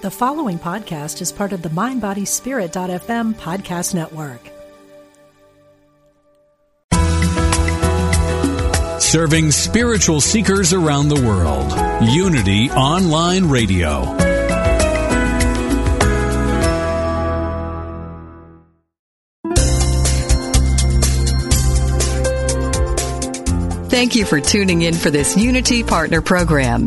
The following podcast is part of the MindBodySpirit.fm podcast network. Serving spiritual seekers around the world. Unity Online Radio. Thank you for tuning in for this Unity Partner Program.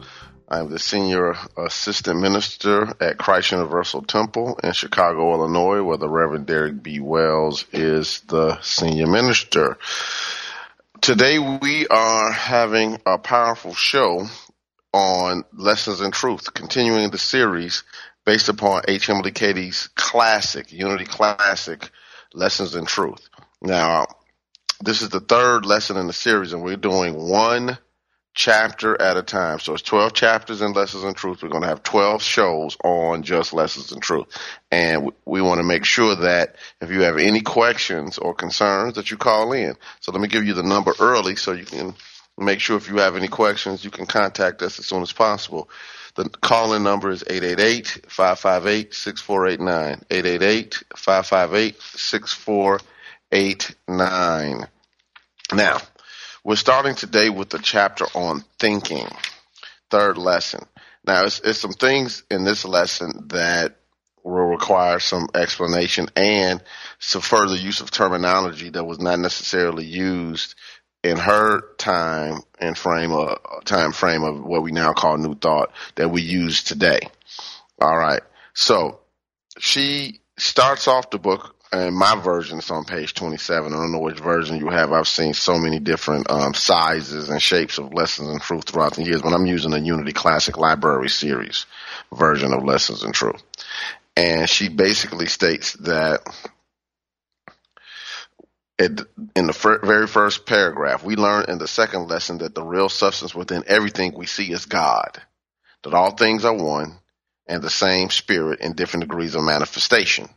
I'm the Senior Assistant Minister at Christ Universal Temple in Chicago, Illinois, where the Reverend Derek B. Wells is the Senior Minister. Today we are having a powerful show on Lessons in Truth, continuing the series based upon H. Emily Cady's classic, Unity Classic, Lessons in Truth. Now, this is the third lesson in the series, and we're doing one chapter at a time. So it's 12 chapters in Lessons in Truth. We're going to have 12 shows on just Lessons in Truth. And we want to make sure that if you have any questions or concerns that you call in. So let me give you the number early so you can make sure if you have any questions, you can contact us as soon as possible. The call-in number is 888-558-6489. 888-558-6489. Now, we're starting today with the chapter on thinking, third lesson. Now, it's, it's some things in this lesson that will require some explanation and some further use of terminology that was not necessarily used in her time and frame of time frame of what we now call new thought that we use today. All right. So she starts off the book and my version is on page 27. I don't know which version you have. I've seen so many different um, sizes and shapes of Lessons in Truth throughout the years, but I'm using the Unity Classic Library Series version of Lessons in Truth. And she basically states that it, in the fir- very first paragraph, we learn in the second lesson that the real substance within everything we see is God, that all things are one and the same spirit in different degrees of manifestation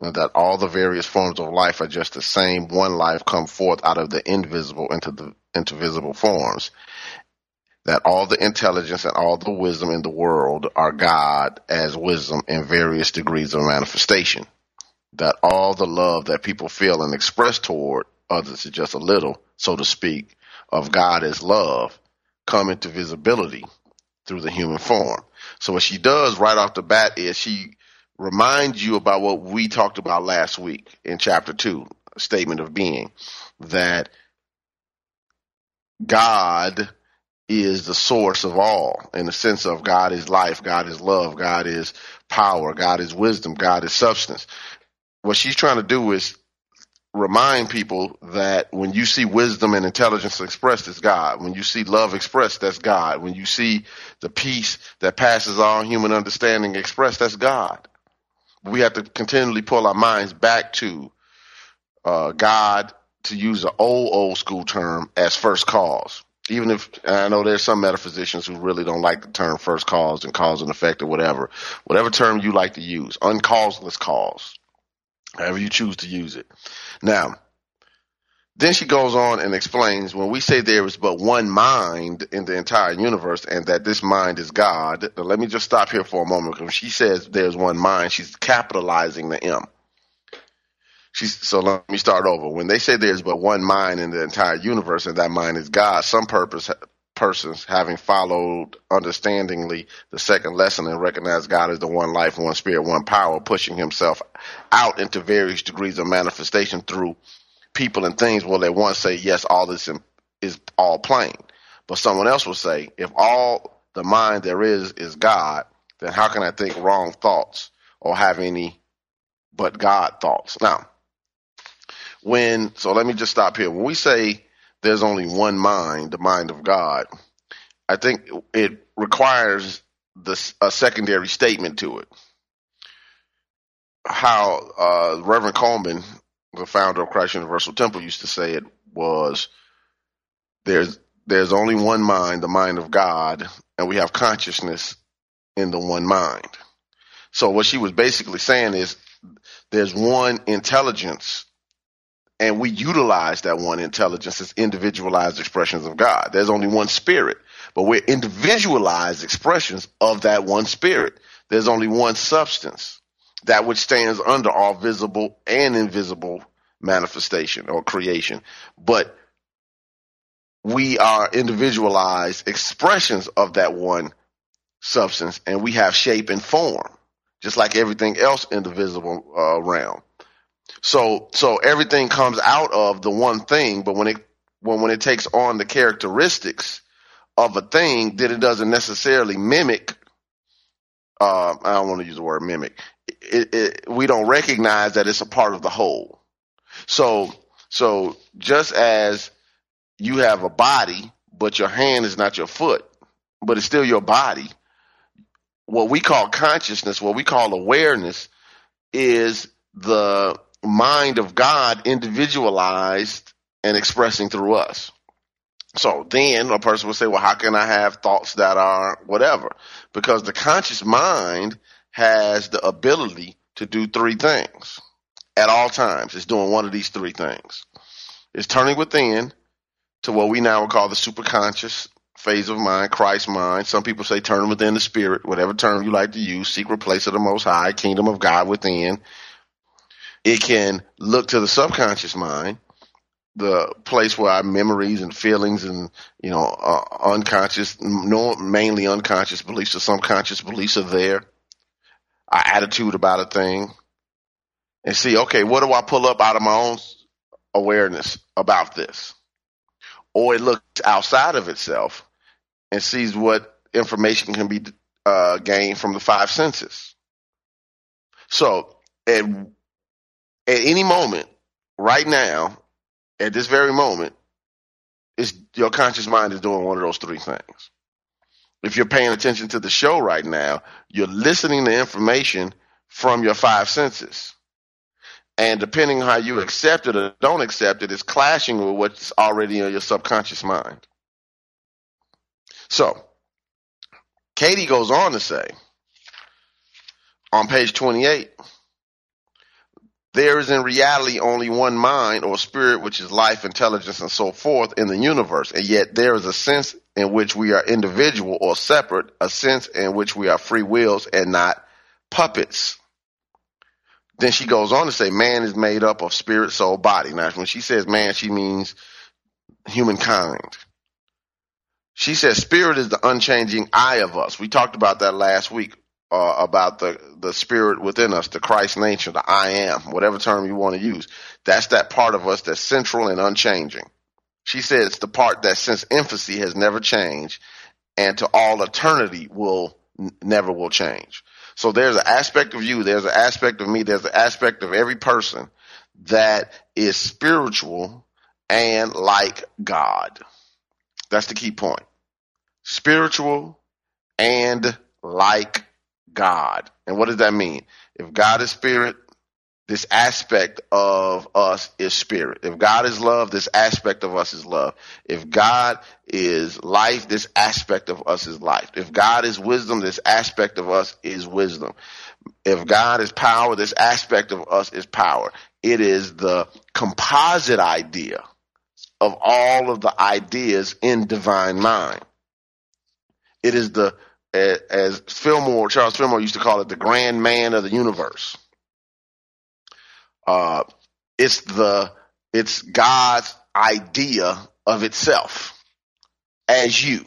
that all the various forms of life are just the same one life come forth out of the invisible into the into visible forms that all the intelligence and all the wisdom in the world are God as wisdom in various degrees of manifestation. That all the love that people feel and express toward others is just a little, so to speak, of God as love come into visibility through the human form. So what she does right off the bat is she remind you about what we talked about last week in chapter two, statement of being, that God is the source of all in the sense of God is life, God is love, God is power, God is wisdom, God is substance. What she's trying to do is remind people that when you see wisdom and intelligence expressed, it's God. When you see love expressed, that's God. When you see the peace that passes all human understanding expressed, that's God we have to continually pull our minds back to uh, God, to use an old old school term, as first cause. Even if I know there's some metaphysicians who really don't like the term first cause and cause and effect or whatever, whatever term you like to use, uncauseless cause, however you choose to use it. Now, then she goes on and explains when we say there is but one mind in the entire universe and that this mind is God. Let me just stop here for a moment because she says there's one mind, she's capitalizing the M. She's, so let me start over. When they say there's but one mind in the entire universe and that mind is God, some purpose persons, having followed understandingly the second lesson and recognized God as the one life, one spirit, one power, pushing himself out into various degrees of manifestation through people and things. Well, they once say, yes, all this is all plain. But someone else will say, if all the mind there is is God, then how can I think wrong thoughts or have any but God thoughts? Now, when, so let me just stop here. When we say there's only one mind, the mind of God, I think it requires the, a secondary statement to it. How uh, Reverend Colemon, the founder of Christ Universal Temple, used to say it was there's there's only one mind, the mind of God, and we have consciousness in the one mind. So what she was basically saying is there's one intelligence and we utilize that one intelligence as individualized expressions of God. There's only one spirit, but we're individualized expressions of that one spirit. There's only one substance, that which stands under all visible and invisible manifestation or creation. But we are individualized expressions of that one substance and we have shape and form, just like everything else in the visible uh, realm. So so everything comes out of the one thing, but when it when when it takes on the characteristics of a thing, then it doesn't necessarily mimic. Uh, I don't want to use the word mimic. It, it, we don't recognize that it's a part of the whole. So so just as you have a body, but your hand is not your foot, but it's still your body. What we call consciousness, what we call awareness, is the mind of God individualized and expressing through us. So then a person will say, well, how can I have thoughts that are whatever? Because the conscious mind has the ability to do three things at all times. It's doing one of these three things. It's turning within to what we now would call the superconscious phase of mind, Christ mind. Some people say turn within the spirit, whatever term you like to use, secret place of the most high, kingdom of God within. It can look to the subconscious mind, the place where our memories and feelings and you know uh, unconscious, no, mainly unconscious beliefs or subconscious beliefs are there. Our attitude about a thing, and see, okay, what do I pull up out of my own awareness about this? Or it looks outside of itself and sees what information can be uh, gained from the five senses. So, at at any moment, right now, at this very moment, is your conscious mind is doing one of those three things. If you're paying attention to the show right now, you're listening to information from your five senses. And depending on how you accept it or don't accept it, it's clashing with what's already in your subconscious mind. So, Cady goes on to say on page 28 there is in reality only one mind or spirit, which is life, intelligence, and so forth in the universe. And yet there is a sense in which we are individual or separate, a sense in which we are free wills and not puppets. Then she goes on to say, man is made up of spirit, soul, body. Now, when she says man, she means humankind. She says spirit is the unchanging I of us. We talked about that last week uh, about the the spirit within us, the Christ nature, the I am, whatever term you want to use. That's that part of us that's central and unchanging. She it's the part that since infancy has never changed and to all eternity will never will change. So there's an aspect of you, there's an aspect of me, there's an aspect of every person that is spiritual and like God. That's the key point. Spiritual and like God. And what does that mean? If God is spirit, this aspect of us is spirit. If God is love, this aspect of us is love. If God is life, this aspect of us is life. If God is wisdom, this aspect of us is wisdom. If God is power, this aspect of us is power. It is the composite idea of all of the ideas in divine mind. It is the as Fillmore, Charles Fillmore used to call it, the grand man of the universe. Uh, it's the, it's God's idea of itself as you,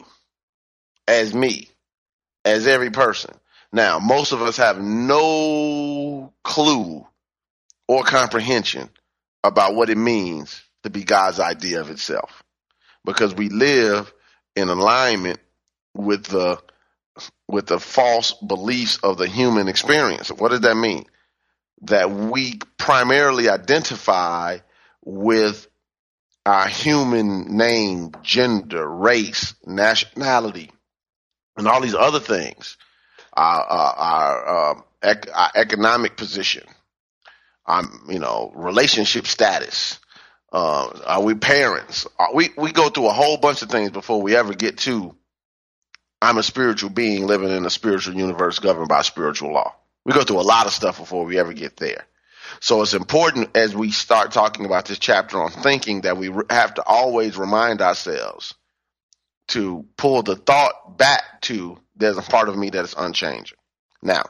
as me, as every person. Now, most of us have no clue or comprehension about what it means to be God's idea of itself because we live in alignment with the with the false beliefs of the human experience. What does that mean? That we primarily identify with our human name, gender, race, nationality, and all these other things, our, our, our, uh, our economic position, our, you know, relationship status. Uh, are we parents? Are we we go through a whole bunch of things before we ever get to. I'm a spiritual being living in a spiritual universe governed by spiritual law. We go through a lot of stuff before we ever get there. So it's important as we start talking about this chapter on thinking that we have to always remind ourselves to pull the thought back to there's a part of me that is unchanging. Now,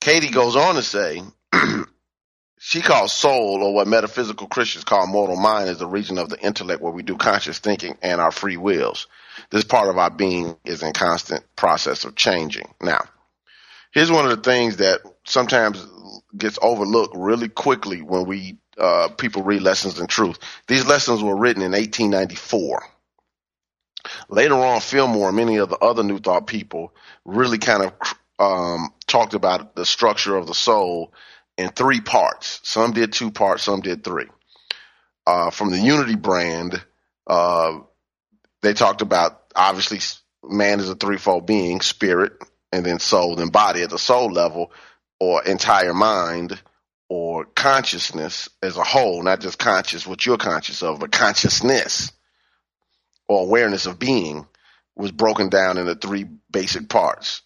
Cady goes on to say, she calls soul, or what metaphysical Christians call mortal mind, is the region of the intellect where we do conscious thinking and our free wills. This part of our being is in constant process of changing. Now, here's one of the things that sometimes gets overlooked really quickly when we uh, people read lessons in truth. These lessons were written in 1894. Later on, Fillmore and many of the other New Thought people really kind of um, talked about the structure of the soul in three parts. Some did two parts, some did three. Uh, from the Unity brand, uh, they talked about obviously man is a threefold being, spirit, and then soul, and body. At the soul level, or entire mind or consciousness as a whole, not just conscious, what you're conscious of, but consciousness or awareness of being was broken down into three basic parts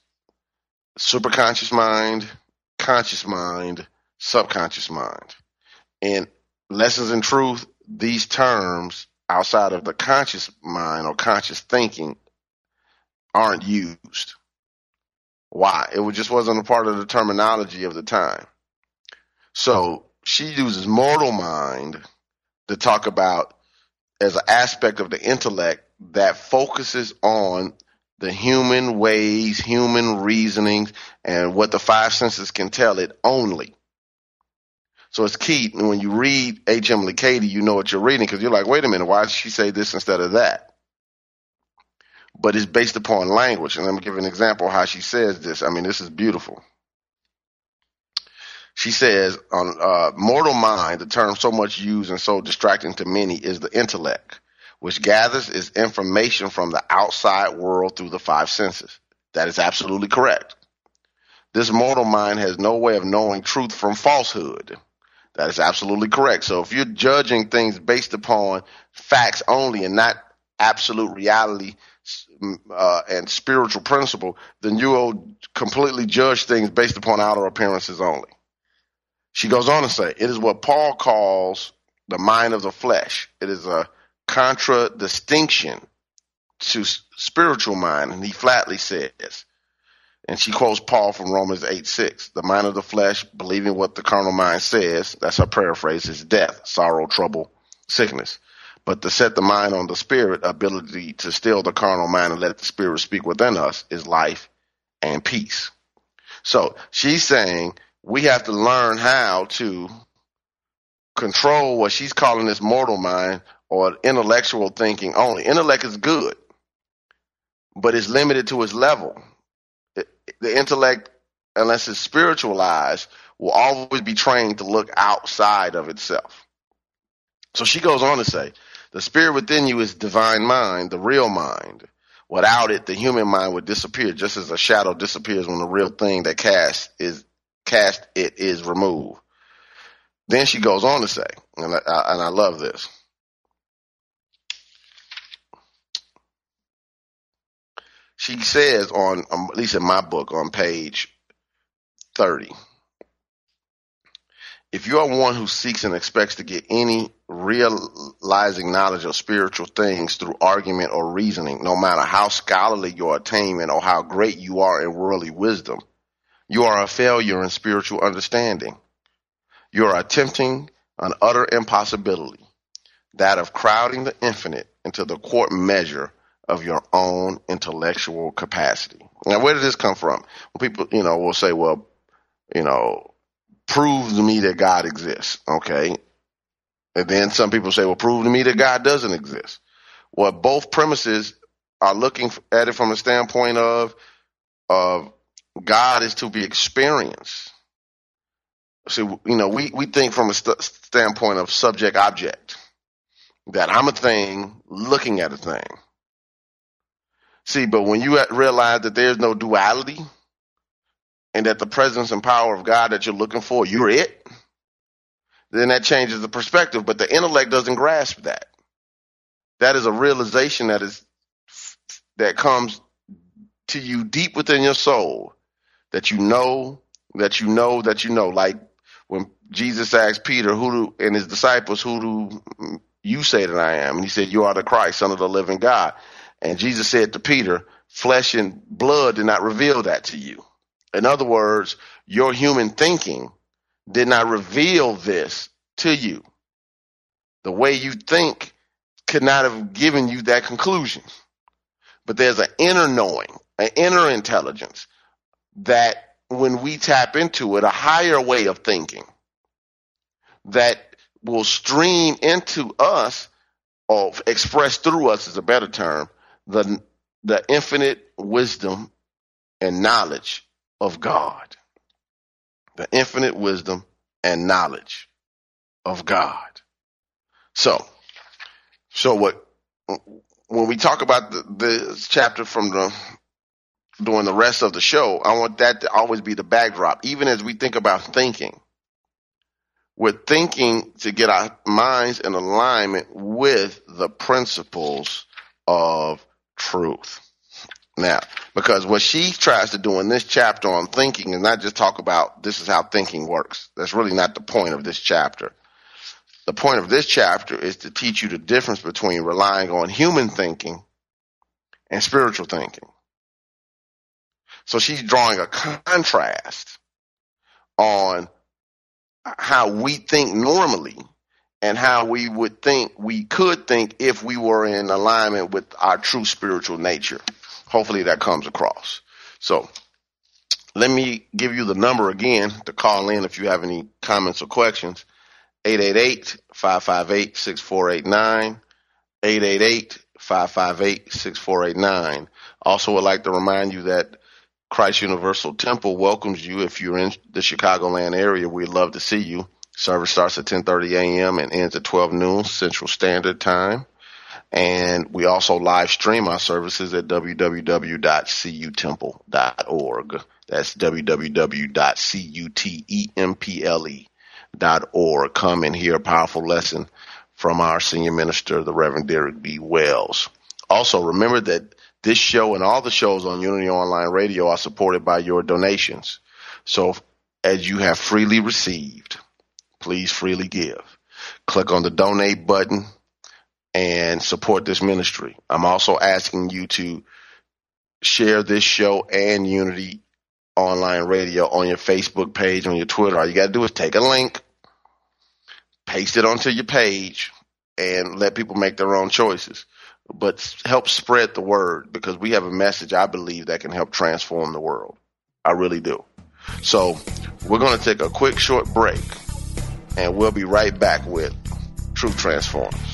superconscious mind, conscious mind, subconscious mind. And lessons in truth, these terms outside of the conscious mind or conscious thinking aren't used. Why? It just wasn't a part of the terminology of the time. So she uses mortal mind to talk about as an aspect of the intellect that focuses on the human ways, human reasonings, and what the five senses can tell it only. So it's key when you read H.M. Emily Cady, you know what you're reading because you're like, wait a minute, why did she say this instead of that? But it's based upon language. And let me give an example how she says this. I mean, this is beautiful. She says, on uh, mortal mind, the term so much used and so distracting to many is the intellect, which gathers its information from the outside world through the five senses. That is absolutely correct. This mortal mind has no way of knowing truth from falsehood. That is absolutely correct. So if you're judging things based upon facts only and not absolute reality uh, and spiritual principle, then you will completely judge things based upon outer appearances only. She goes on to say, it is what Paul calls the mind of the flesh. It is a contradistinction to spiritual mind. And he flatly says, and she quotes Paul from Romans 8 6. The mind of the flesh, believing what the carnal mind says, that's her paraphrase, is death, sorrow, trouble, sickness. But to set the mind on the spirit, ability to still the carnal mind and let the spirit speak within us is life and peace. So she's saying we have to learn how to control what she's calling this mortal mind or intellectual thinking only. Intellect is good, but it's limited to its level. The intellect, unless it's spiritualized, will always be trained to look outside of itself. So she goes on to say, the spirit within you is divine mind, the real mind. Without it, the human mind would disappear, just as a shadow disappears when the real thing that cast is cast it is removed. Then she goes on to say, and I, and I love this. She says on, um, at least in my book, on page 30, if you are one who seeks and expects to get any realizing knowledge of spiritual things through argument or reasoning, no matter how scholarly your attainment or how great you are in worldly wisdom, you are a failure in spiritual understanding. You are attempting an utter impossibility, that of crowding the infinite into the court measure of your own intellectual capacity. Now, where did this come from? When people, you know, will say, well, you know, prove to me that God exists. Okay. And then some people say, well, prove to me that God doesn't exist. Well, both premises are looking at it from a standpoint of, of God is to be experienced. See, you know, we, we think from a st- standpoint of subject object that I'm a thing looking at a thing. See, but when you realize that there's no duality and that the presence and power of God that you're looking for, you're it, then that changes the perspective. But the intellect doesn't grasp that. That is a realization that is that comes to you deep within your soul that you know that you know that you know. Like when Jesus asked Peter, who do and his disciples, who do you say that I am? And he said, You are the Christ, Son of the living God. And Jesus said to Peter, Flesh and blood did not reveal that to you. In other words, your human thinking did not reveal this to you. The way you think could not have given you that conclusion. But there's an inner knowing, an inner intelligence that when we tap into it, a higher way of thinking that will stream into us or express through us is a better term, the, the infinite wisdom and knowledge of God. The infinite wisdom and knowledge of God. So, so what, when we talk about the, this chapter from the, during the rest of the show, I want that to always be the backdrop, even as we think about thinking. We're thinking to get our minds in alignment with the principles of truth. Now, because what she tries to do in this chapter on thinking is not just talk about this is how thinking works. That's really not the point of this chapter. The point of this chapter is to teach you the difference between relying on human thinking and spiritual thinking. So she's drawing a contrast on how we think normally and how we would think we could think if we were in alignment with our true spiritual nature. Hopefully that comes across. So let me give you the number again to call in if you have any comments or questions. 888-558-6489. 888-558-6489. Also would like to remind you that Christ Universal Temple welcomes you if you're in the Chicagoland area. We'd love to see you. Service starts at 10:30 a.m. and ends at 12 noon Central Standard Time. And we also live stream our services at www.cutemple.org. That's www.cutemple.org. Come and hear a powerful lesson from our senior minister, the Reverend Derek B. Wells. Also, remember that this show and all the shows on Unity Online Radio are supported by your donations. So as you have freely received, please freely give. Click on the donate button and support this ministry. I'm also asking you to share this show and Unity Online Radio on your Facebook page, on your Twitter. All you got to do is take a link, paste it onto your page, and let people make their own choices but help spread the word because we have a message I believe that can help transform the world. I really do. So we're going to take a quick short break and we'll be right back with Truth Transforms.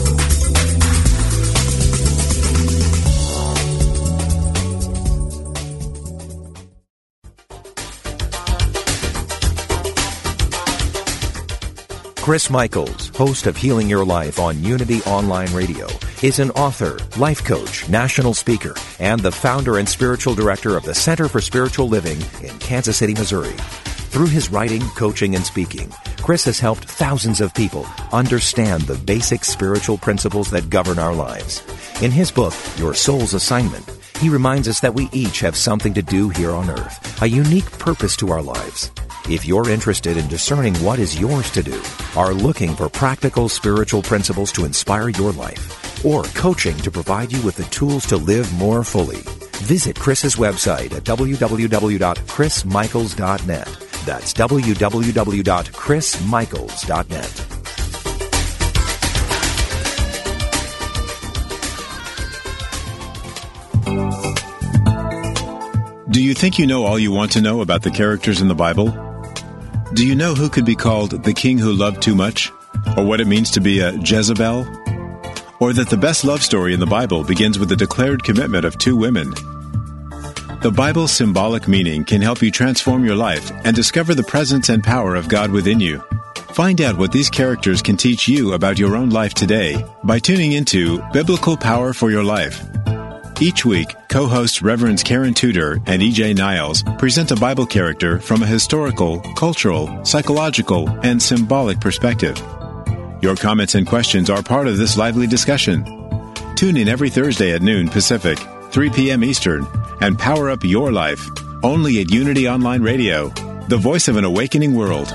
Chris Michaels, host of Healing Your Life on Unity Online Radio, is an author, life coach, national speaker, and the founder and spiritual director of the Center for Spiritual Living in Kansas City, Missouri. Through his writing, coaching, and speaking, Chris has helped thousands of people understand the basic spiritual principles that govern our lives. In his book, Your Soul's Assignment, he reminds us that we each have something to do here on earth, a unique purpose to our lives. If you're interested in discerning what is yours to do, are looking for practical spiritual principles to inspire your life, or coaching to provide you with the tools to live more fully, visit Chris's website at www.chrismichaels.net. That's www.chrismichaels.net. Do you think you know all you want to know about the characters in the Bible? Do you know who could be called the king who loved too much? Or what it means to be a Jezebel? Or that the best love story in the Bible begins with the declared commitment of two women? The Bible's symbolic meaning can help you transform your life and discover the presence and power of God within you. Find out what these characters can teach you about your own life today by tuning into Biblical Power for Your Life. Each week, co hosts Reverends Karen Tudor and EJ Niles present a Bible character from a historical, cultural, psychological, and symbolic perspective. Your comments and questions are part of this lively discussion. Tune in every Thursday at noon Pacific, 3 p.m. Eastern and power up your life only at Unity Online Radio, the voice of an awakening world.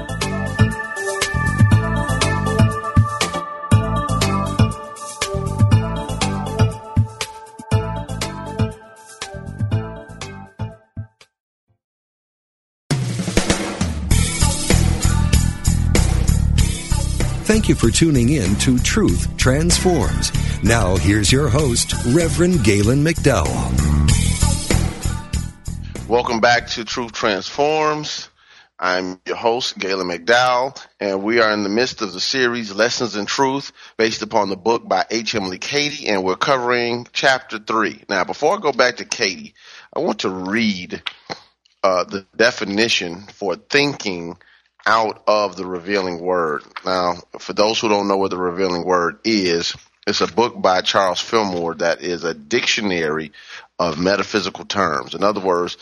Thank you for tuning in to Truth Transforms. Now, here's your host, Reverend Galen McDowell. Welcome back to Truth Transforms. I'm your host, Galen McDowell, and we are in the midst of the series Lessons in Truth based upon the book by H. Emily Cady, and we're covering chapter three. Now, before I go back to Cady, I want to read uh, the definition for thinking out of the revealing word. Now, for those who don't know what the revealing word is, it's a book by Charles Fillmore that is a dictionary of metaphysical terms. In other words,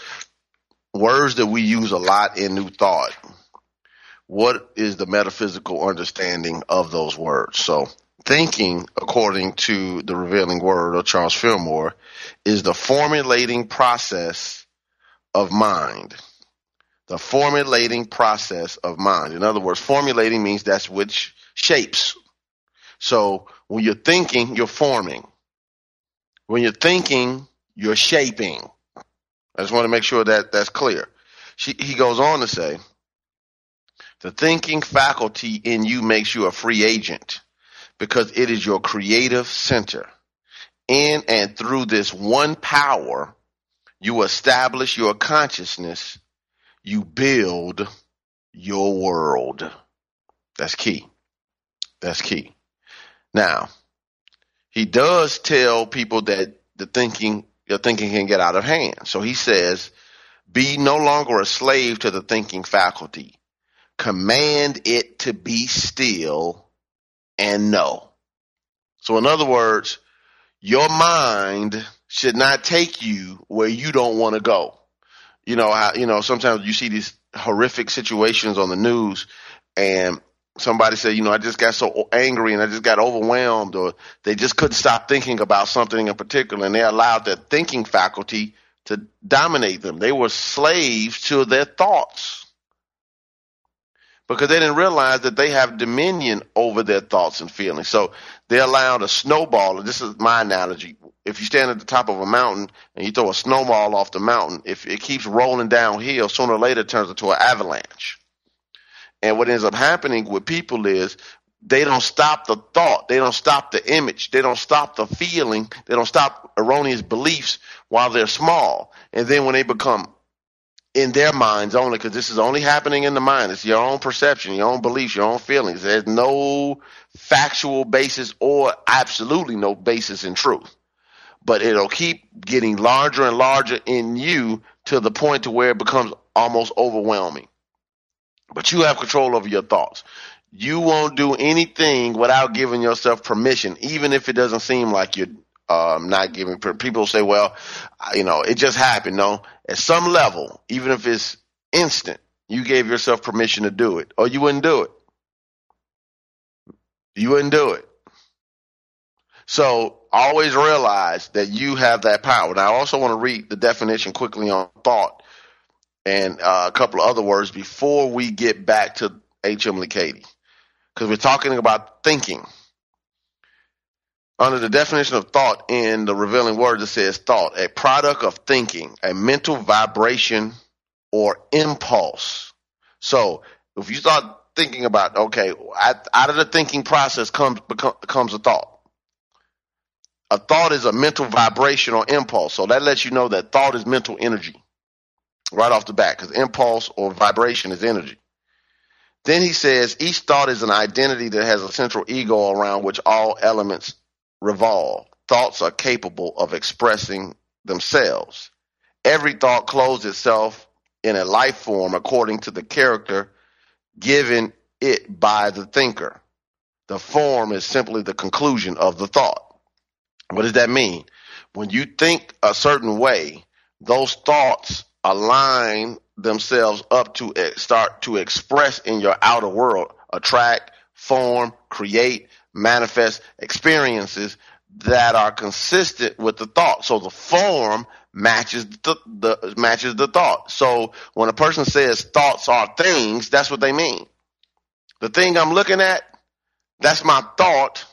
words that we use a lot in New Thought. What is the metaphysical understanding of those words? So, thinking, according to the revealing word of Charles Fillmore, is the formulating process of mind. The formulating process of mind. In other words, formulating means that's which shapes. So, when you're thinking, you're forming. When you're thinking, you're shaping. I just want to make sure that that's clear. She, he goes on to say, the thinking faculty in you makes you a free agent because it is your creative center. In and through this one power, you establish your consciousness. You build your world. That's key. That's key. Now, he does tell people that the thinking your thinking can get out of hand. So he says, be no longer a slave to the thinking faculty. Command it to be still and know. So in other words, your mind should not take you where you don't want to go. You know, how, you know, sometimes you see these horrific situations on the news and somebody said, you know, I just got so angry and I just got overwhelmed or they just couldn't stop thinking about something in particular and they allowed their thinking faculty to dominate them. They were slaves to their thoughts because they didn't realize that they have dominion over their thoughts and feelings. So they allowed a snowball. This is my analogy. If you stand at the top of a mountain and you throw a snowball off the mountain, if it keeps rolling downhill, sooner or later it turns into an avalanche. And what ends up happening with people is they don't stop the thought. They don't stop the image. They don't stop the feeling. They don't stop erroneous beliefs while they're small. And then when they become in their minds only, because this is only happening in the mind. It's your own perception, your own beliefs, your own feelings. There's no factual basis or absolutely no basis in truth. But it'll keep getting larger and larger in you to the point to where it becomes almost overwhelming. But you have control over your thoughts. You won't do anything without giving yourself permission, even if it doesn't seem like you're um, not giving. People say, "Well, you know, it just happened." No, at some level, even if it's instant, you gave yourself permission to do it, or you wouldn't do it. You wouldn't do it. So always realize that you have that power. Now, I also want to read the definition quickly on thought and uh, a couple of other words before we get back to H.M. Cady, because we're talking about thinking. Under the definition of thought in the revealing word, it says thought, a product of thinking, a mental vibration or impulse. So if you start thinking about, okay, out of the thinking process comes comes a thought. A thought is a mental vibration or impulse. So that lets you know that thought is mental energy right off the bat because impulse or vibration is energy. Then he says each thought is an identity that has a central ego around which all elements revolve. Thoughts are capable of expressing themselves. Every thought clothes itself in a life form according to the character given it by the thinker. The form is simply the conclusion of the thought. What does that mean? When you think a certain way, those thoughts align themselves up to eh, start to express in your outer world, attract, form, create, manifest experiences that are consistent with the thought. So the form matches the, the matches the thought. So when a person says thoughts are things, that's what they mean. The thing I'm looking at, that's my thought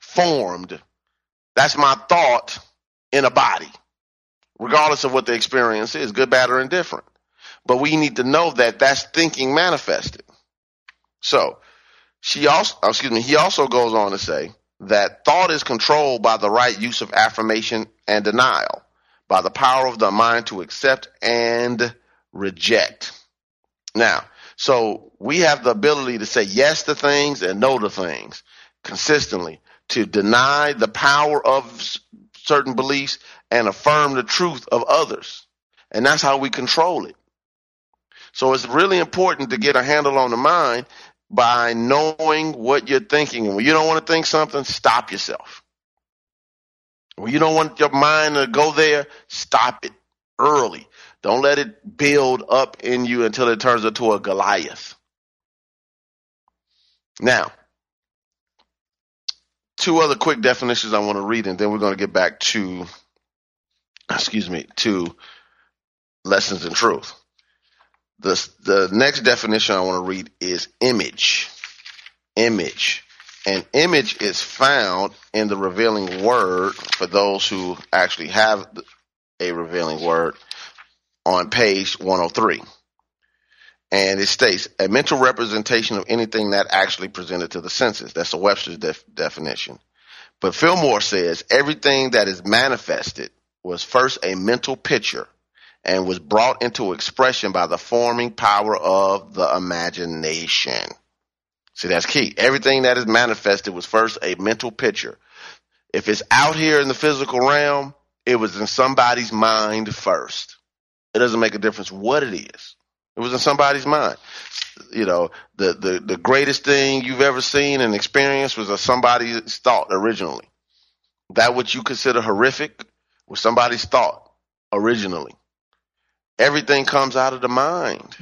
formed. That's my thought in a body, regardless of what the experience is, good, bad, or indifferent. But we need to know that that's thinking manifested. So she also, uh, excuse me, he also goes on to say that thought is controlled by the right use of affirmation and denial by the power of the mind to accept and reject. Now, so we have the ability to say yes to things and no to things consistently, to deny the power of certain beliefs and affirm the truth of others. And that's how we control it. So it's really important to get a handle on the mind by knowing what you're thinking. When you don't want to think something, stop yourself. When you don't want your mind to go there, stop it early. Don't let it build up in you until it turns into a Goliath. Now, two other quick definitions I want to read, and then we're going to get back to, excuse me, to lessons in truth. The, the next definition I want to read is image. Image. An image is found in the revealing word for those who actually have a revealing word on page 103. And it states a mental representation of anything that actually presented to the senses. That's a Webster's def- definition. But Fillmore says everything that is manifested was first a mental picture and was brought into expression by the forming power of the imagination. See, that's key. Everything that is manifested was first a mental picture. If it's out here in the physical realm, it was in somebody's mind first. It doesn't make a difference what it is. It was in somebody's mind. You know, the, the, the greatest thing you've ever seen and experienced was a somebody's thought originally. That which you consider horrific was somebody's thought originally. Everything comes out of the mind.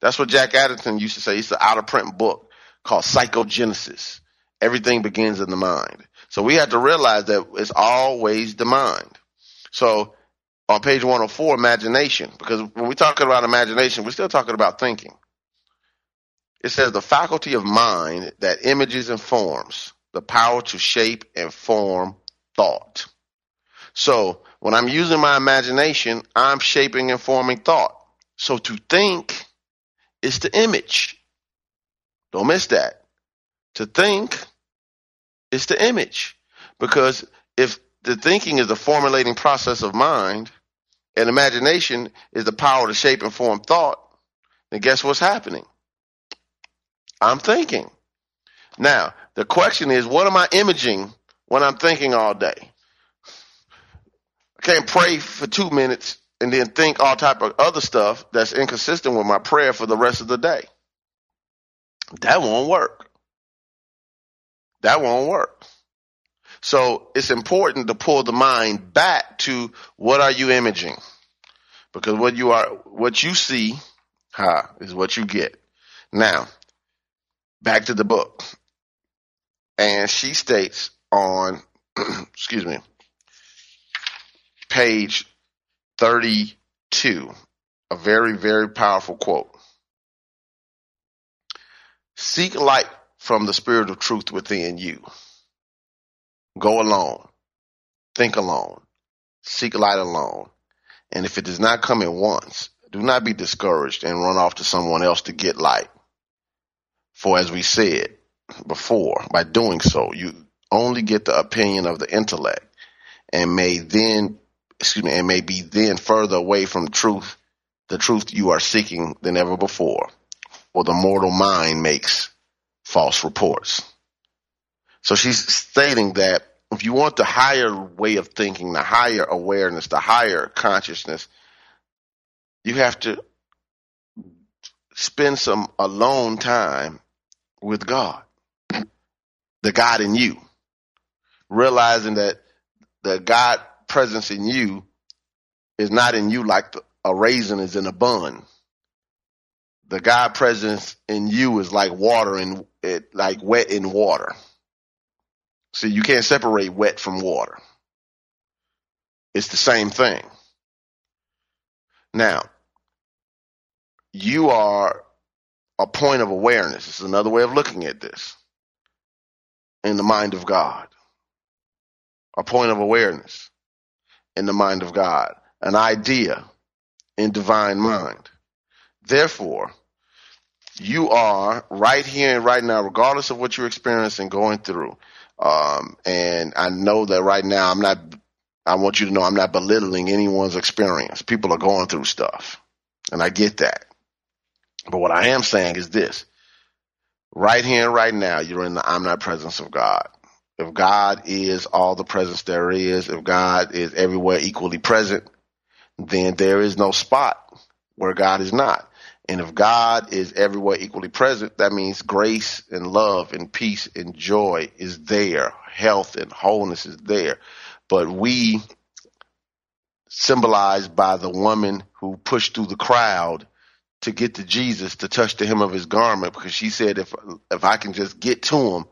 That's what Jack Addington used to say. It's an out of print book called Psychogenesis. Everything begins in the mind. So we have to realize that it's always the mind. So on page 104, imagination, because when we're talking about imagination, we're still talking about thinking. It says the faculty of mind that images and forms, the power to shape and form thought. So when I'm using my imagination, I'm shaping and forming thought. So to think is the image. Don't miss that. To think is the image. Because if the thinking is the formulating process of mind and imagination is the power to shape and form thought, then guess what's happening? I'm thinking. Now, the question is, what am I imaging when I'm thinking all day? Can't pray for two minutes and then think all type of other stuff that's inconsistent with my prayer for the rest of the day. That won't work. That won't work. So it's important to pull the mind back to what are you imaging? Because what you are, what you see Ha is what you get. Now, back to the book. And she states on, excuse me, page 32, a very, very powerful quote. Seek light from the spirit of truth within you. Go alone. Think alone. Seek light alone. And if it does not come at once, do not be discouraged and run off to someone else to get light. For as we said before, by doing so, you only get the opinion of the intellect and may then, excuse me, and may be then further away from truth, the truth you are seeking than ever before. For the mortal mind makes false reports. So she's stating that if you want the higher way of thinking, the higher awareness, the higher consciousness, you have to spend some alone time with God, the God in you, realizing that the God presence in you is not in you like the, a raisin is in a bun. The God presence in you is like water in it, like wet in water. See, you can't separate wet from water. It's the same thing. Now, you are a point of awareness. It's another way of looking at this in the mind of God. A point of awareness in the mind of God. An idea in divine mind. Therefore, you are right here and right now, regardless of what you're experiencing going through. Um, and I know that right now I'm not, I want you to know I'm not belittling anyone's experience. People are going through stuff and I get that. But what I am saying is this right here and right now, you're in the omnipresence of God. If God is all the presence there is, if God is everywhere equally present, then there is no spot where God is not. And if God is everywhere equally present, that means grace and love and peace and joy is there. Health and wholeness is there. But we, symbolized by the woman who pushed through the crowd to get to Jesus to touch the hem of his garment because she said if if I can just get to him,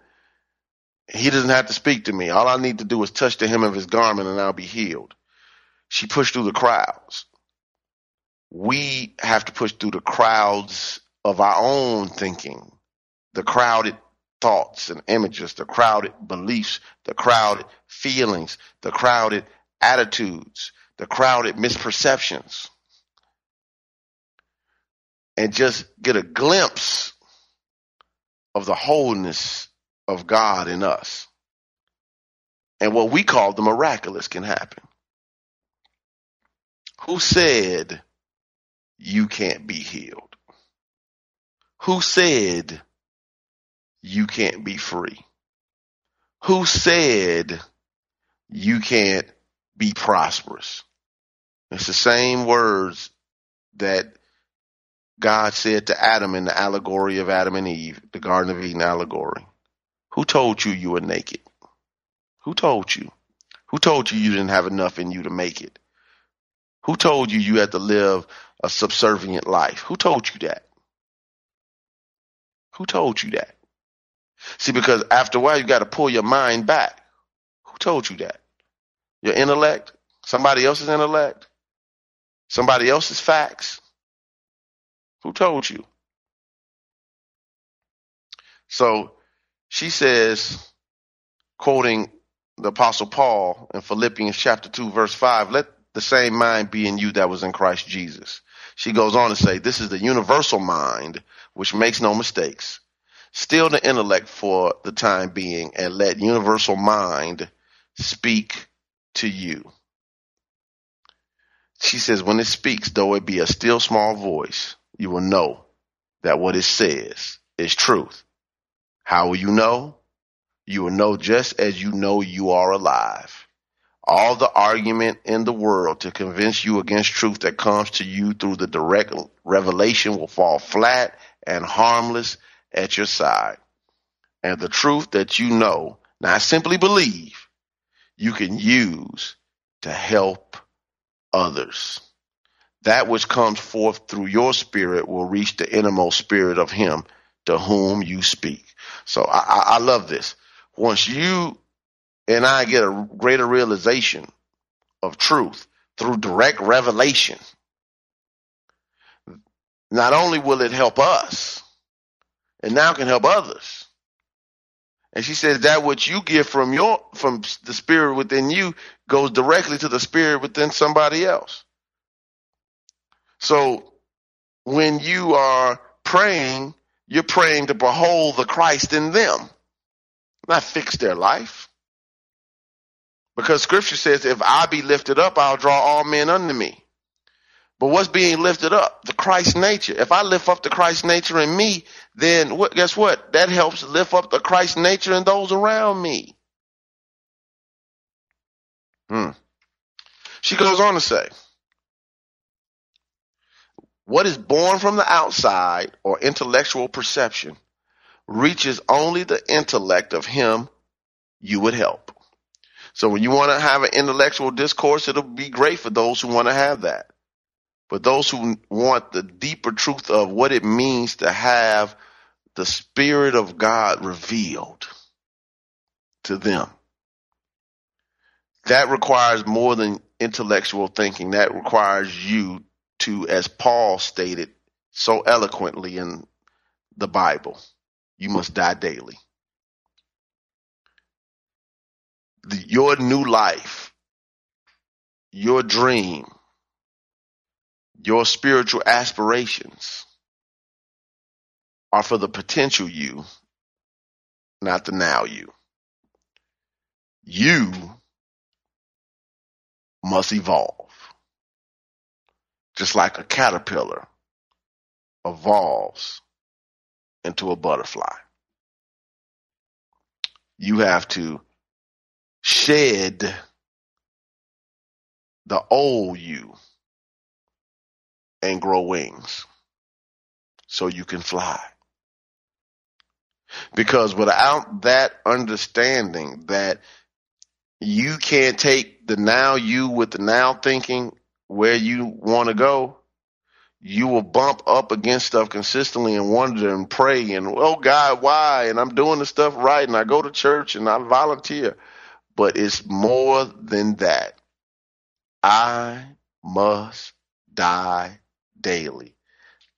he doesn't have to speak to me. All I need to do is touch the hem of his garment and I'll be healed. She pushed through the crowds we have to push through the crowds of our own thinking, the crowded thoughts and images, the crowded beliefs, the crowded feelings, the crowded attitudes, the crowded misperceptions, and just get a glimpse of the wholeness of God in us. And what we call the miraculous can happen. Who said you can't be healed? Who said you can't be free? Who said you can't be prosperous? It's the same words that God said to Adam in the allegory of Adam and Eve, the Garden of Eden allegory. Who told you you were naked? Who told you? Who told you you didn't have enough in you to make it? Who told you you had to live a subservient life. Who told you that? Who told you that? See, because after a while, you got to pull your mind back. Who told you that? Your intellect? Somebody else's intellect? Somebody else's facts? Who told you? So she says, quoting the Apostle Paul in Philippians chapter 2, verse 5, let the same mind be in you that was in Christ Jesus. She goes on to say, This is the universal mind which makes no mistakes. Still the intellect for the time being, and let universal mind speak to you. She says, When it speaks, though it be a still small voice, you will know that what it says is truth. How will you know? You will know just as you know you are alive all the argument in the world to convince you against truth that comes to you through the direct revelation will fall flat and harmless at your side. And the truth that you know, not simply believe, you can use to help others. that which comes forth through your spirit will reach the innermost spirit of him to whom you speak. So I, I, love this. Once you and I get a greater realization of truth through direct revelation, not only will it help us, it now can help others. And she says that what you give from your from the spirit within you goes directly to the spirit within somebody else. So when you are praying, you're praying to behold the Christ in them, not fix their life. Because scripture says, if I be lifted up, I'll draw all men unto me. But what's being lifted up? The Christ nature. If I lift up the Christ nature in me, then what, guess what? That helps lift up the Christ nature in those around me. Hmm. She goes on to say, what is born from the outside or intellectual perception reaches only the intellect of him you would help. So when you want to have an intellectual discourse, it'll be great for those who want to have that. But those who want the deeper truth of what it means to have the Spirit of God revealed to them, that requires more than intellectual thinking. That requires you to, as Paul stated so eloquently in the Bible, you must die daily. The, your new life, your dream, your spiritual aspirations are for the potential you, not the now you. You must evolve. Just like a caterpillar evolves into a butterfly. You have to shed the old you and grow wings so you can fly. Because without that understanding that you can't take the now you with the now thinking where you want to go, you will bump up against stuff consistently and wonder and pray and, oh God, why? And I'm doing the stuff right and I go to church and I volunteer. But it's more than that. I must die daily.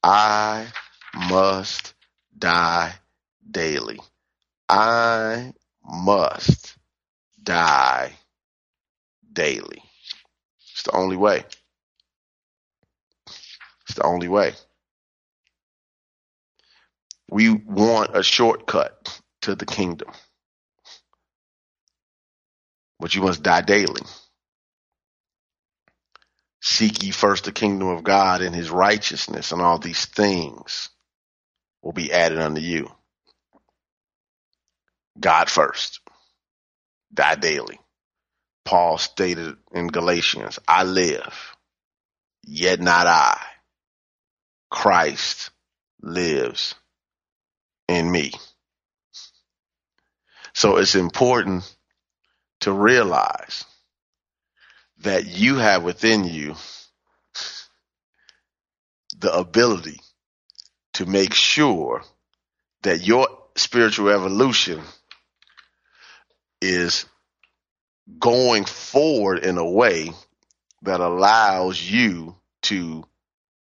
I must die daily. I must die daily. It's the only way. It's the only way. We want a shortcut to the kingdom. But you must die daily. Seek ye first the kingdom of God and his righteousness, and all these things will be added unto you. God first. Die daily. Paul stated in Galatians, I live, yet not I. Christ lives in me. So it's important to realize that you have within you the ability to make sure that your spiritual evolution is going forward in a way that allows you to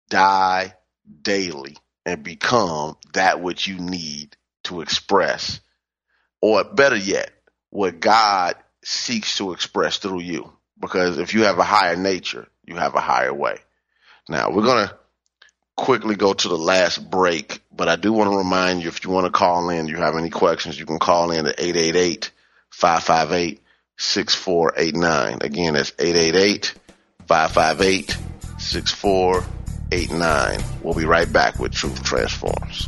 die daily and become that which you need to express, or better yet, what God seeks to express through you. Because if you have a higher nature, you have a higher way. Now, we're going to quickly go to the last break, but I do want to remind you if you want to call in, you have any questions, you can call in at 888 558 6489. Again, that's 888 558 6489. We'll be right back with Truth Transforms.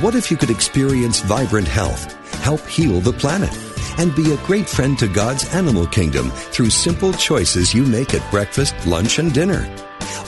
What if you could experience vibrant health, help heal the planet, and be a great friend to God's animal kingdom through simple choices you make at breakfast, lunch, and dinner?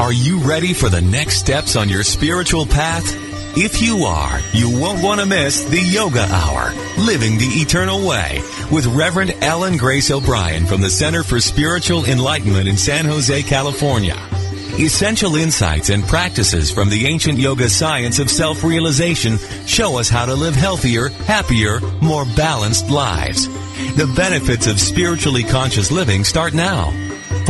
Are you ready for the next steps on your spiritual path? If you are, you won't want to miss the Yoga Hour, Living the Eternal Way, with Reverend Ellen Grace O'Brien from the Center for Spiritual Enlightenment in San Jose, California. Essential insights and practices from the ancient yoga science of self-realization show us how to live healthier, happier, more balanced lives. The benefits of spiritually conscious living start now.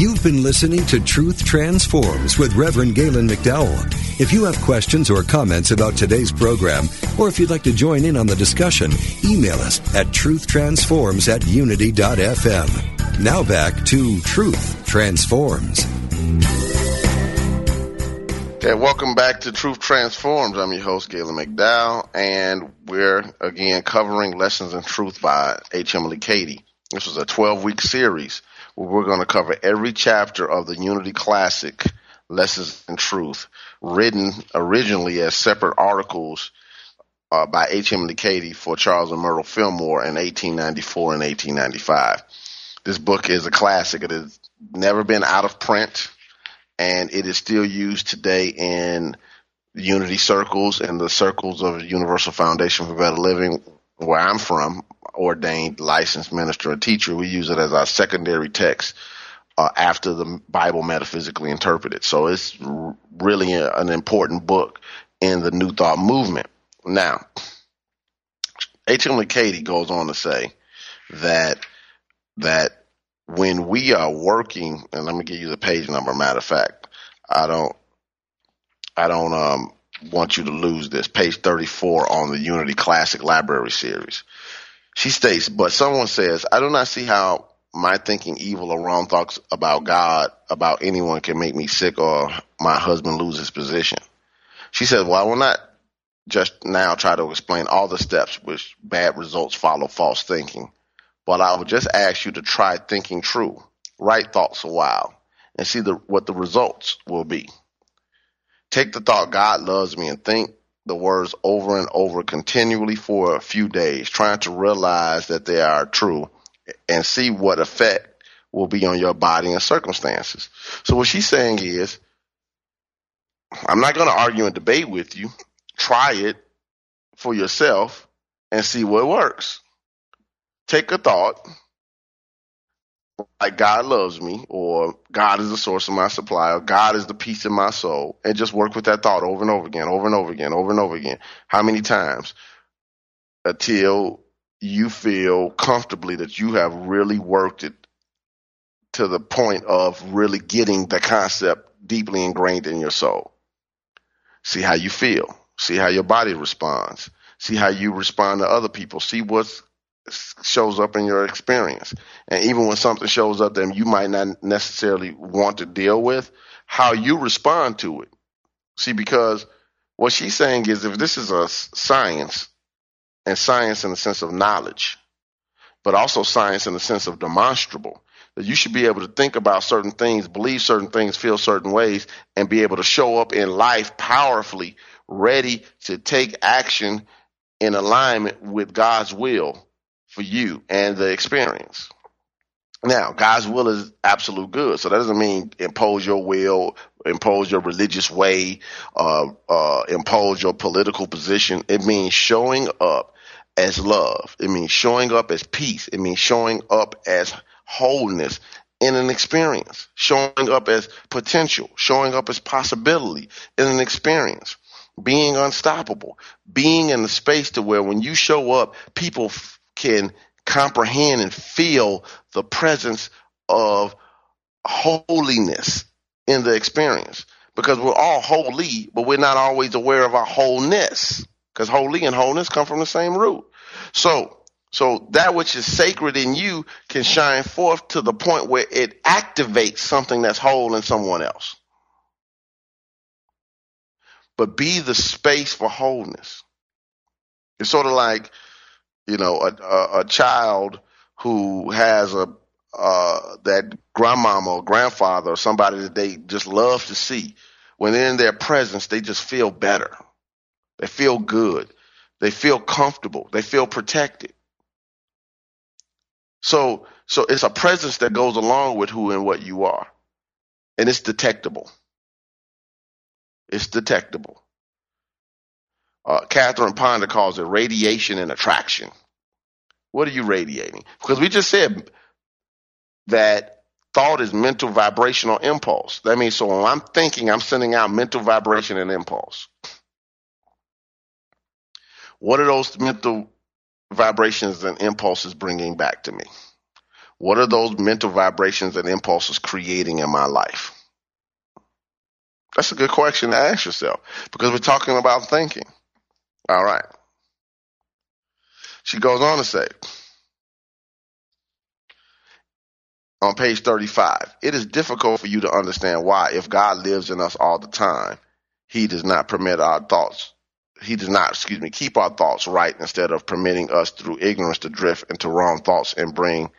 You've been listening to Truth Transforms with Reverend Galen McDowell. If you have questions or comments about today's program, or if you'd like to join in on the discussion, email us at truthtransforms at unity.fm. Now back to Truth Transforms. Okay, welcome back to Truth Transforms. I'm your host, Galen McDowell, and we're again covering Lessons in Truth by H. Emily Cady. This was a 12 week series where we're going to cover every chapter of the Unity Classic, Lessons in Truth, written originally as separate articles uh, by H.M. Cady for Charles and Myrtle Fillmore in 1894 and 1895. This book is a classic. It has never been out of print, and it is still used today in Unity circles and the circles of Universal Foundation for Better Living, where I'm from, ordained licensed minister or teacher. We use it as our secondary text uh, after the Bible metaphysically interpreted. So it's r- really a, an important book in the New Thought movement. Now, H. Emily Cady goes on to say that that when we are working, and let me give you the page number. Matter of fact, I don't, I don't um, want you to lose this. Page thirty-four on the Unity Classic Library Series. She states, but someone says, I do not see how my thinking evil or wrong thoughts about God, about anyone can make me sick or my husband lose his position. She says, well, I will not just now try to explain all the steps which bad results follow false thinking, but I will just ask you to try thinking true, right thoughts a while, and see the, what the results will be. Take the thought, God loves me, and think the words over and over continually for a few days, trying to realize that they are true and see what effect will be on your body and circumstances. So what she's saying is, I'm not going to argue and debate with you. Try it for yourself and see what works. Take a thought like God loves me or God is the source of my supply or God is the peace in my soul and just work with that thought over and over again, over and over again, over and over again. How many times until you feel comfortably that you have really worked it to the point of really getting the concept deeply ingrained in your soul. See how you feel. See how your body responds. See how you respond to other people. See what's shows up in your experience. And even when something shows up that you might not necessarily want to deal with, how you respond to it. See, because what she's saying is if this is a science, and science in the sense of knowledge, but also science in the sense of demonstrable, that you should be able to think about certain things, believe certain things, feel certain ways, and be able to show up in life powerfully ready to take action in alignment with God's will for you and the experience. Now, God's will is absolute good. So that doesn't mean impose your will, impose your religious way, uh, uh, impose your political position. It means showing up as love. It means showing up as peace. It means showing up as wholeness in an experience, showing up as potential, showing up as possibility in an experience, being unstoppable, being in the space to where when you show up, people f- can comprehend and feel the presence of holiness in the experience because we're all holy, but we're not always aware of our wholeness because holy and wholeness come from the same root. So, so that which is sacred in you can shine forth to the point where it activates something that's whole in someone else. But be the space for wholeness. It's sort of like, you know, a, a, a child who has a uh, that grandmama or grandfather or somebody that they just love to see. When they're in their presence, they just feel better. They feel good. They feel comfortable. They feel protected. So, so it's a presence that goes along with who and what you are. And it's detectable. It's detectable. Uh, Catherine Ponder calls it radiation and attraction. What are you radiating? Because we just said that thought is mental vibrational impulse. That means so when I'm thinking, I'm sending out mental vibration and impulse. What are those mental vibrations and impulses bringing back to me? What are those mental vibrations and impulses creating in my life? That's a good question to ask yourself because we're talking about thinking. All right. She goes on to say on page 35 it is difficult for you to understand why, if God lives in us all the time, he does not permit our thoughts he does not, excuse me, keep our thoughts right instead of permitting us through ignorance to drift into wrong thoughts and bring,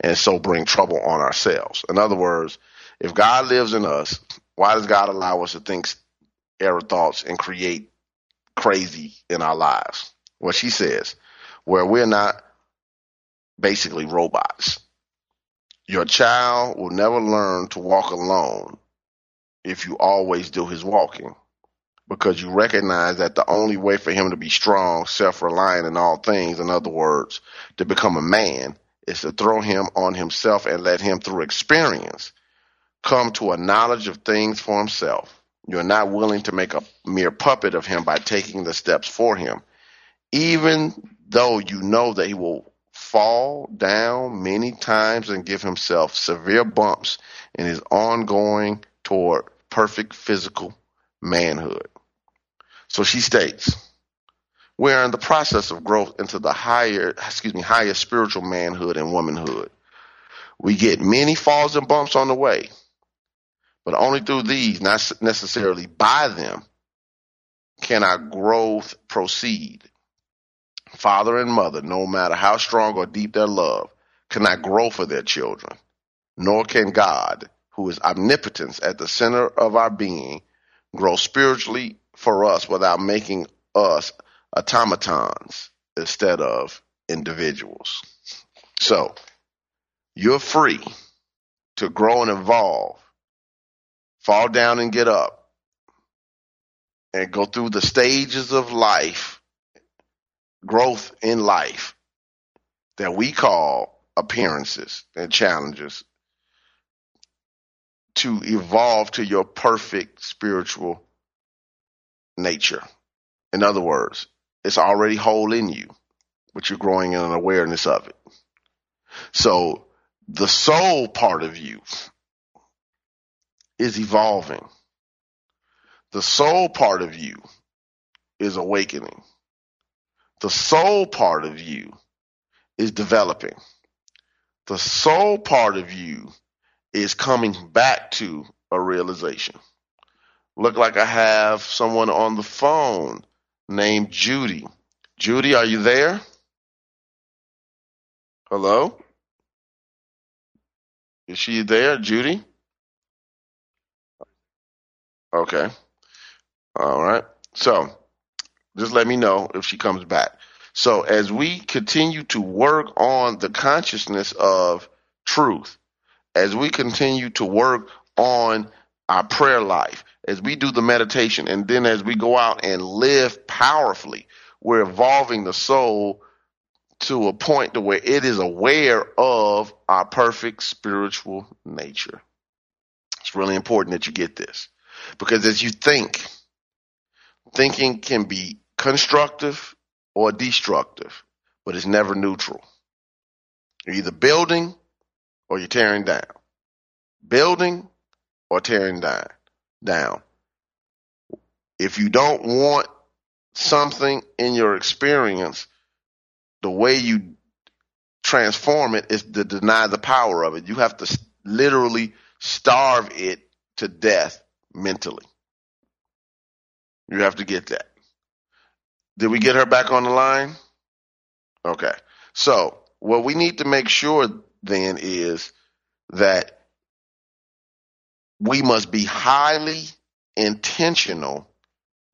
and so bring trouble on ourselves. In other words, if God lives in us, why does God allow us to think error thoughts and create crazy in our lives? What she says, where we're not basically robots. Your child will never learn to walk alone if you always do his walking because you recognize that the only way for him to be strong, self reliant in all things, in other words, to become a man, is to throw him on himself and let him, through experience, come to a knowledge of things for himself. You're not willing to make a mere puppet of him by taking the steps for him, even though you know that he will fall down many times and give himself severe bumps in his ongoing toward perfect physical manhood. So she states, we're in the process of growth into the higher, excuse me, higher spiritual manhood and womanhood. We get many falls and bumps on the way, but only through these, not necessarily by them, can our growth proceed. Father and mother, no matter how strong or deep their love, cannot grow for their children, nor can God, who is omnipotence at the center of our being, grow spiritually for us without making us automatons instead of individuals. So you're free to grow and evolve, fall down and get up, and go through the stages of life, growth in life that we call appearances and challenges to evolve to your perfect spiritual nature. In other words, it's already whole in you, but you're growing in an awareness of it. So the soul part of you is evolving. The soul part of you is awakening. The soul part of you is developing. The soul part of you is coming back to a realization. Look like I have someone on the phone named Judy. Judy, are you there? Hello? Is she there, Judy? Okay. All right. So just let me know if she comes back. So as we continue to work on the consciousness of truth, as we continue to work on our prayer life, as we do the meditation, and then as we go out and live powerfully, we're evolving the soul to a point to where it is aware of our perfect spiritual nature. It's really important that you get this because as you think, thinking can be constructive or destructive, but it's never neutral. You're either building or you're tearing down. Building or tearing down. Down. If you don't want something in your experience, the way you transform it is to deny the power of it. You have to literally starve it to death mentally. You have to get that. Did we get her back on the line? Okay. So, what we need to make sure then is that we must be highly intentional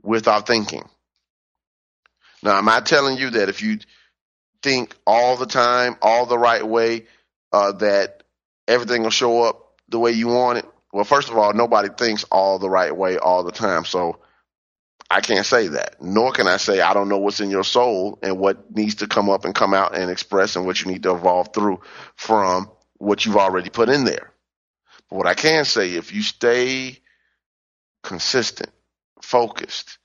with our thinking. Now, am I telling you that if you think all the time, all the right way, uh, that everything will show up the way you want it? Well, first of all, nobody thinks all the right way all the time. So I can't say that. Nor can I say I don't know what's in your soul and what needs to come up and come out and express and what you need to evolve through from what you've already put in there. But what I can say, if you stay consistent, focused,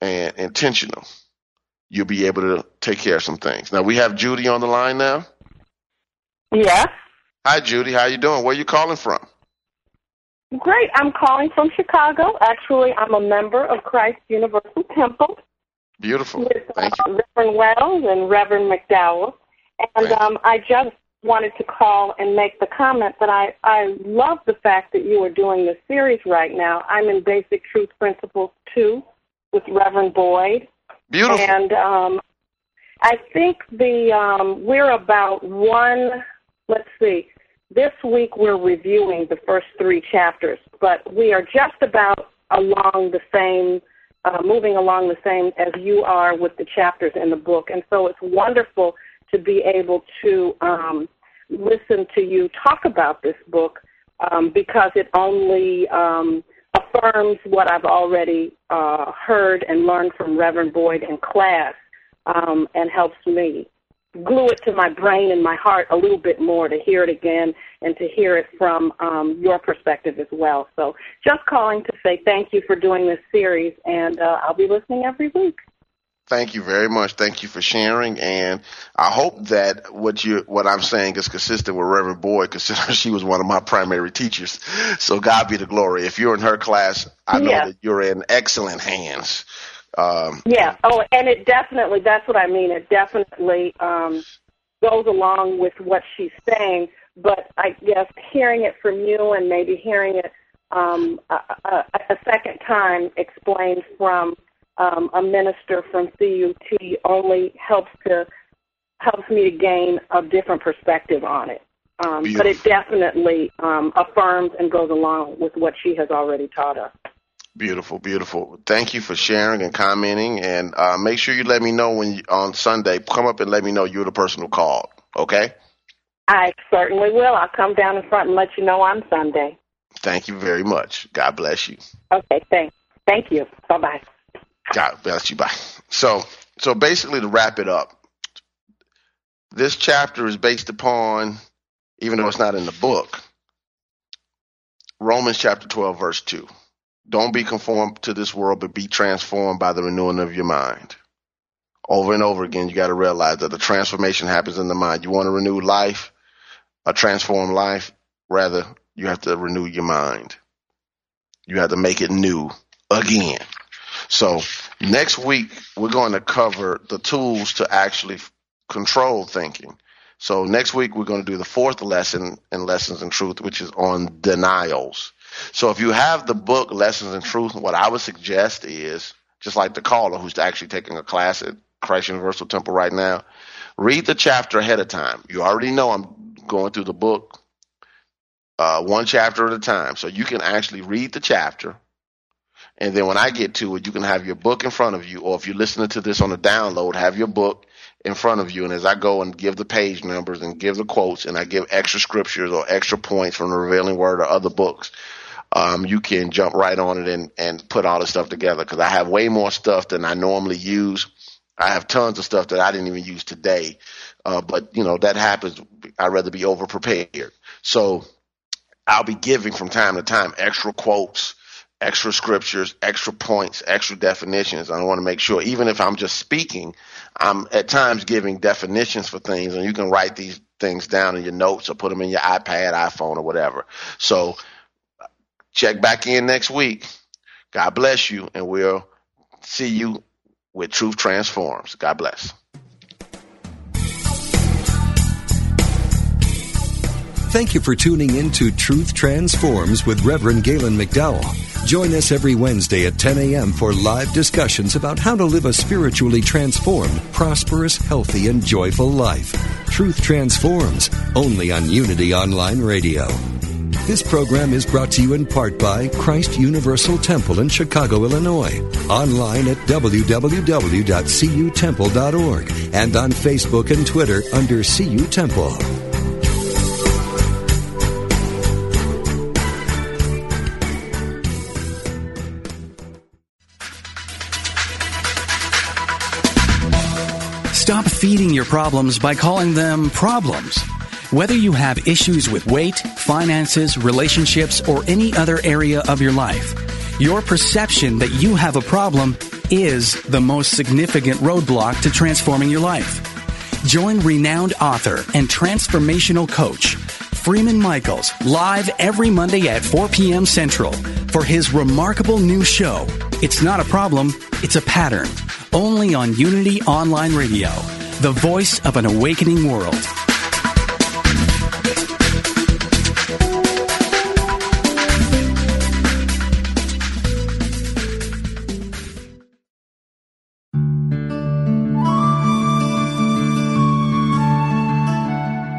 and intentional, you'll be able to take care of some things. Now we have Judy on the line now. Yeah. Hi, Judy. How you doing? Where you calling from? Great. I'm calling from Chicago. Actually, I'm a member of Christ Universal Temple. Beautiful. With Thank uh, you. Reverend Wells and Reverend McDowell. And um, I just wanted to call and make the comment that I, I love the fact that you are doing this series right now. I'm in Basic Truth Principles 2 with Reverend Boyd. Beautiful. And um, I think the um, we're about one. Let's see. This week we're reviewing the first three chapters, but we are just about along the same, uh, moving along the same as you are with the chapters in the book, and so it's wonderful to be able to um, listen to you talk about this book um, because it only um, affirms what I've already uh, heard and learned from Reverend Boyd in class um, and helps me glue it to my brain and my heart a little bit more to hear it again and to hear it from um, your perspective as well. So just calling to say thank you for doing this series, and uh, I'll be listening every week. Thank you very much. Thank you for sharing, and I hope that what you what I'm saying is consistent with Reverend Boyd, considering she was one of my primary teachers. So God be the glory. If you're in her class, I know Yeah. that you're in excellent hands. Um, Yeah. Oh, and it definitely, that's what I mean. It definitely um, goes along with what she's saying. But I guess hearing it from you and maybe hearing it um, a, a, a second time explained from um, a minister from CUT only helps to helps me to gain a different perspective on it. Um, but it definitely um, affirms and goes along with what she has already taught us. Beautiful, beautiful. Thank you for sharing and commenting, and uh, make sure you let me know when you, on Sunday. Come up and let me know you're the person who called. Okay. I certainly will. I'll come down in front and let you know on Sunday. Thank you very much. God bless you. Okay, thanks. Thank you. Bye bye. God bless you. Bye. So, so basically, to wrap it up, this chapter is based upon, even though it's not in the book, Romans chapter 12, verse 2. Don't be conformed to this world, but be transformed by the renewing of your mind. Over and over again, you got to realize that the transformation happens in the mind. You want to renew life, a transformed life, rather, you have to renew your mind. You have to make it new again. So next week we're going to cover the tools to actually control thinking. So next week we're going to do the fourth lesson in Lessons in Truth, which is on denials. So if you have the book Lessons in Truth, what I would suggest is just like the caller who's actually taking a class at Christ Universal Temple right now, read the chapter ahead of time. You already know I'm going through the book uh, one chapter at a time. So you can actually read the chapter And then when I get to it, you can have your book in front of you, or if you're listening to this on a download, have your book in front of you. And as I go and give the page numbers and give the quotes, and I give extra scriptures or extra points from the Revealing Word or other books, um, you can jump right on it and, and put all the stuff together. Because I have way more stuff than I normally use. I have tons of stuff that I didn't even use today. Uh, but you know that happens. I'd rather be over prepared. So I'll be giving from time to time extra quotes, extra scriptures, extra points, extra definitions. I want to make sure, even if I'm just speaking, I'm at times giving definitions for things, and you can write these things down in your notes or put them in your iPad, iPhone, or whatever. So check back in next week. God bless you, and we'll see you with Truth Transforms. God bless. Thank you for tuning in to Truth Transforms with Reverend Galen McDowell. Join us every Wednesday at 10 a.m. for live discussions about how to live a spiritually transformed, prosperous, healthy, and joyful life. Truth Transforms, only on Unity Online Radio. This program is brought to you in part by Christ Universal Temple in Chicago, Illinois. Online at www.cutemple.org and on Facebook and Twitter under CU Temple. Stop feeding your problems by calling them problems. Whether you have issues with weight, finances, relationships, or any other area of your life, your perception that you have a problem is the most significant roadblock to transforming your life. Join renowned author and transformational coach Freeman Michaels live every Monday at 4 p.m. Central for his remarkable new show. It's not a problem, it's a pattern. Only on Unity Online Radio, the voice of an awakening world.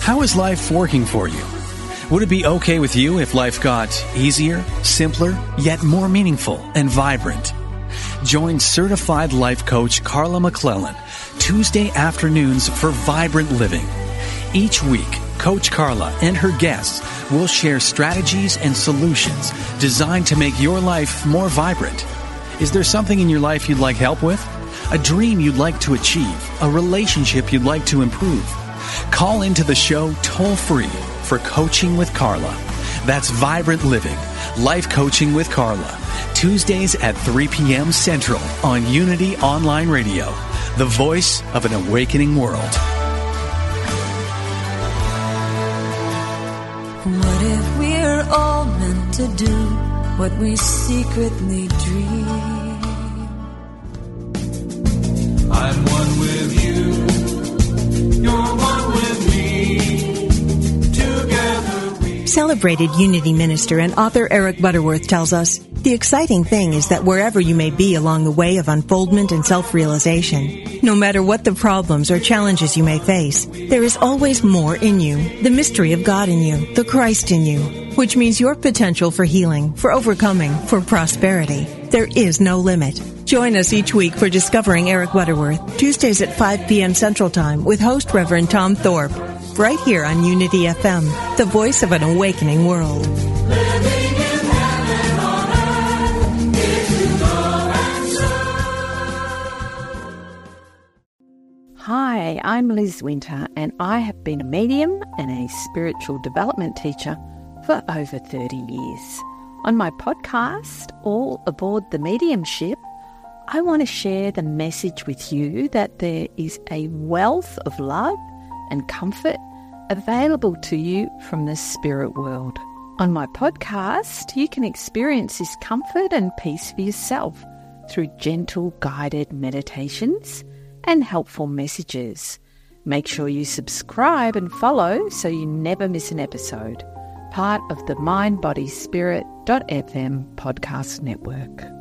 How is life working for you? Would it be okay with you if life got easier, simpler, yet more meaningful and vibrant? Join certified life coach Carla McClellan Tuesday afternoons for Vibrant Living. Each week, Coach Carla and her guests will share strategies and solutions designed to make your life more vibrant. Is there something in your life you'd like help with? A dream you'd like to achieve? A relationship you'd like to improve? Call into the show toll free for Coaching with Carla. That's Vibrant Living, Life Coaching with Carla. Tuesdays at 3 p.m. Central on Unity Online Radio, the voice of an awakening world. What if we're all meant to do what we secretly dream? Celebrated Unity minister and author Eric Butterworth tells us the exciting thing is that wherever you may be along the way of unfoldment and self-realization, no matter what the problems or challenges you may face, there is always more in you, the mystery of God in you, the Christ in you, which means your potential for healing, for overcoming, for prosperity. There is no limit. Join us each week for Discovering Eric Butterworth, Tuesdays at 5 p.m. Central Time with host Reverend Tom Thorpe, right here on Unity FM, the voice of an awakening world. Hi, I'm Liz Winter, and I have been a medium and a spiritual development teacher for over 30 years. On my podcast, All Aboard the Mediumship, I want to share the message with you that there is a wealth of love and comfort available to you from the spirit world. On my podcast, you can experience this comfort and peace for yourself through gentle guided meditations and helpful messages. Make sure you subscribe and follow so you never miss an episode. Part of the mindbodyspirit.fm podcast network.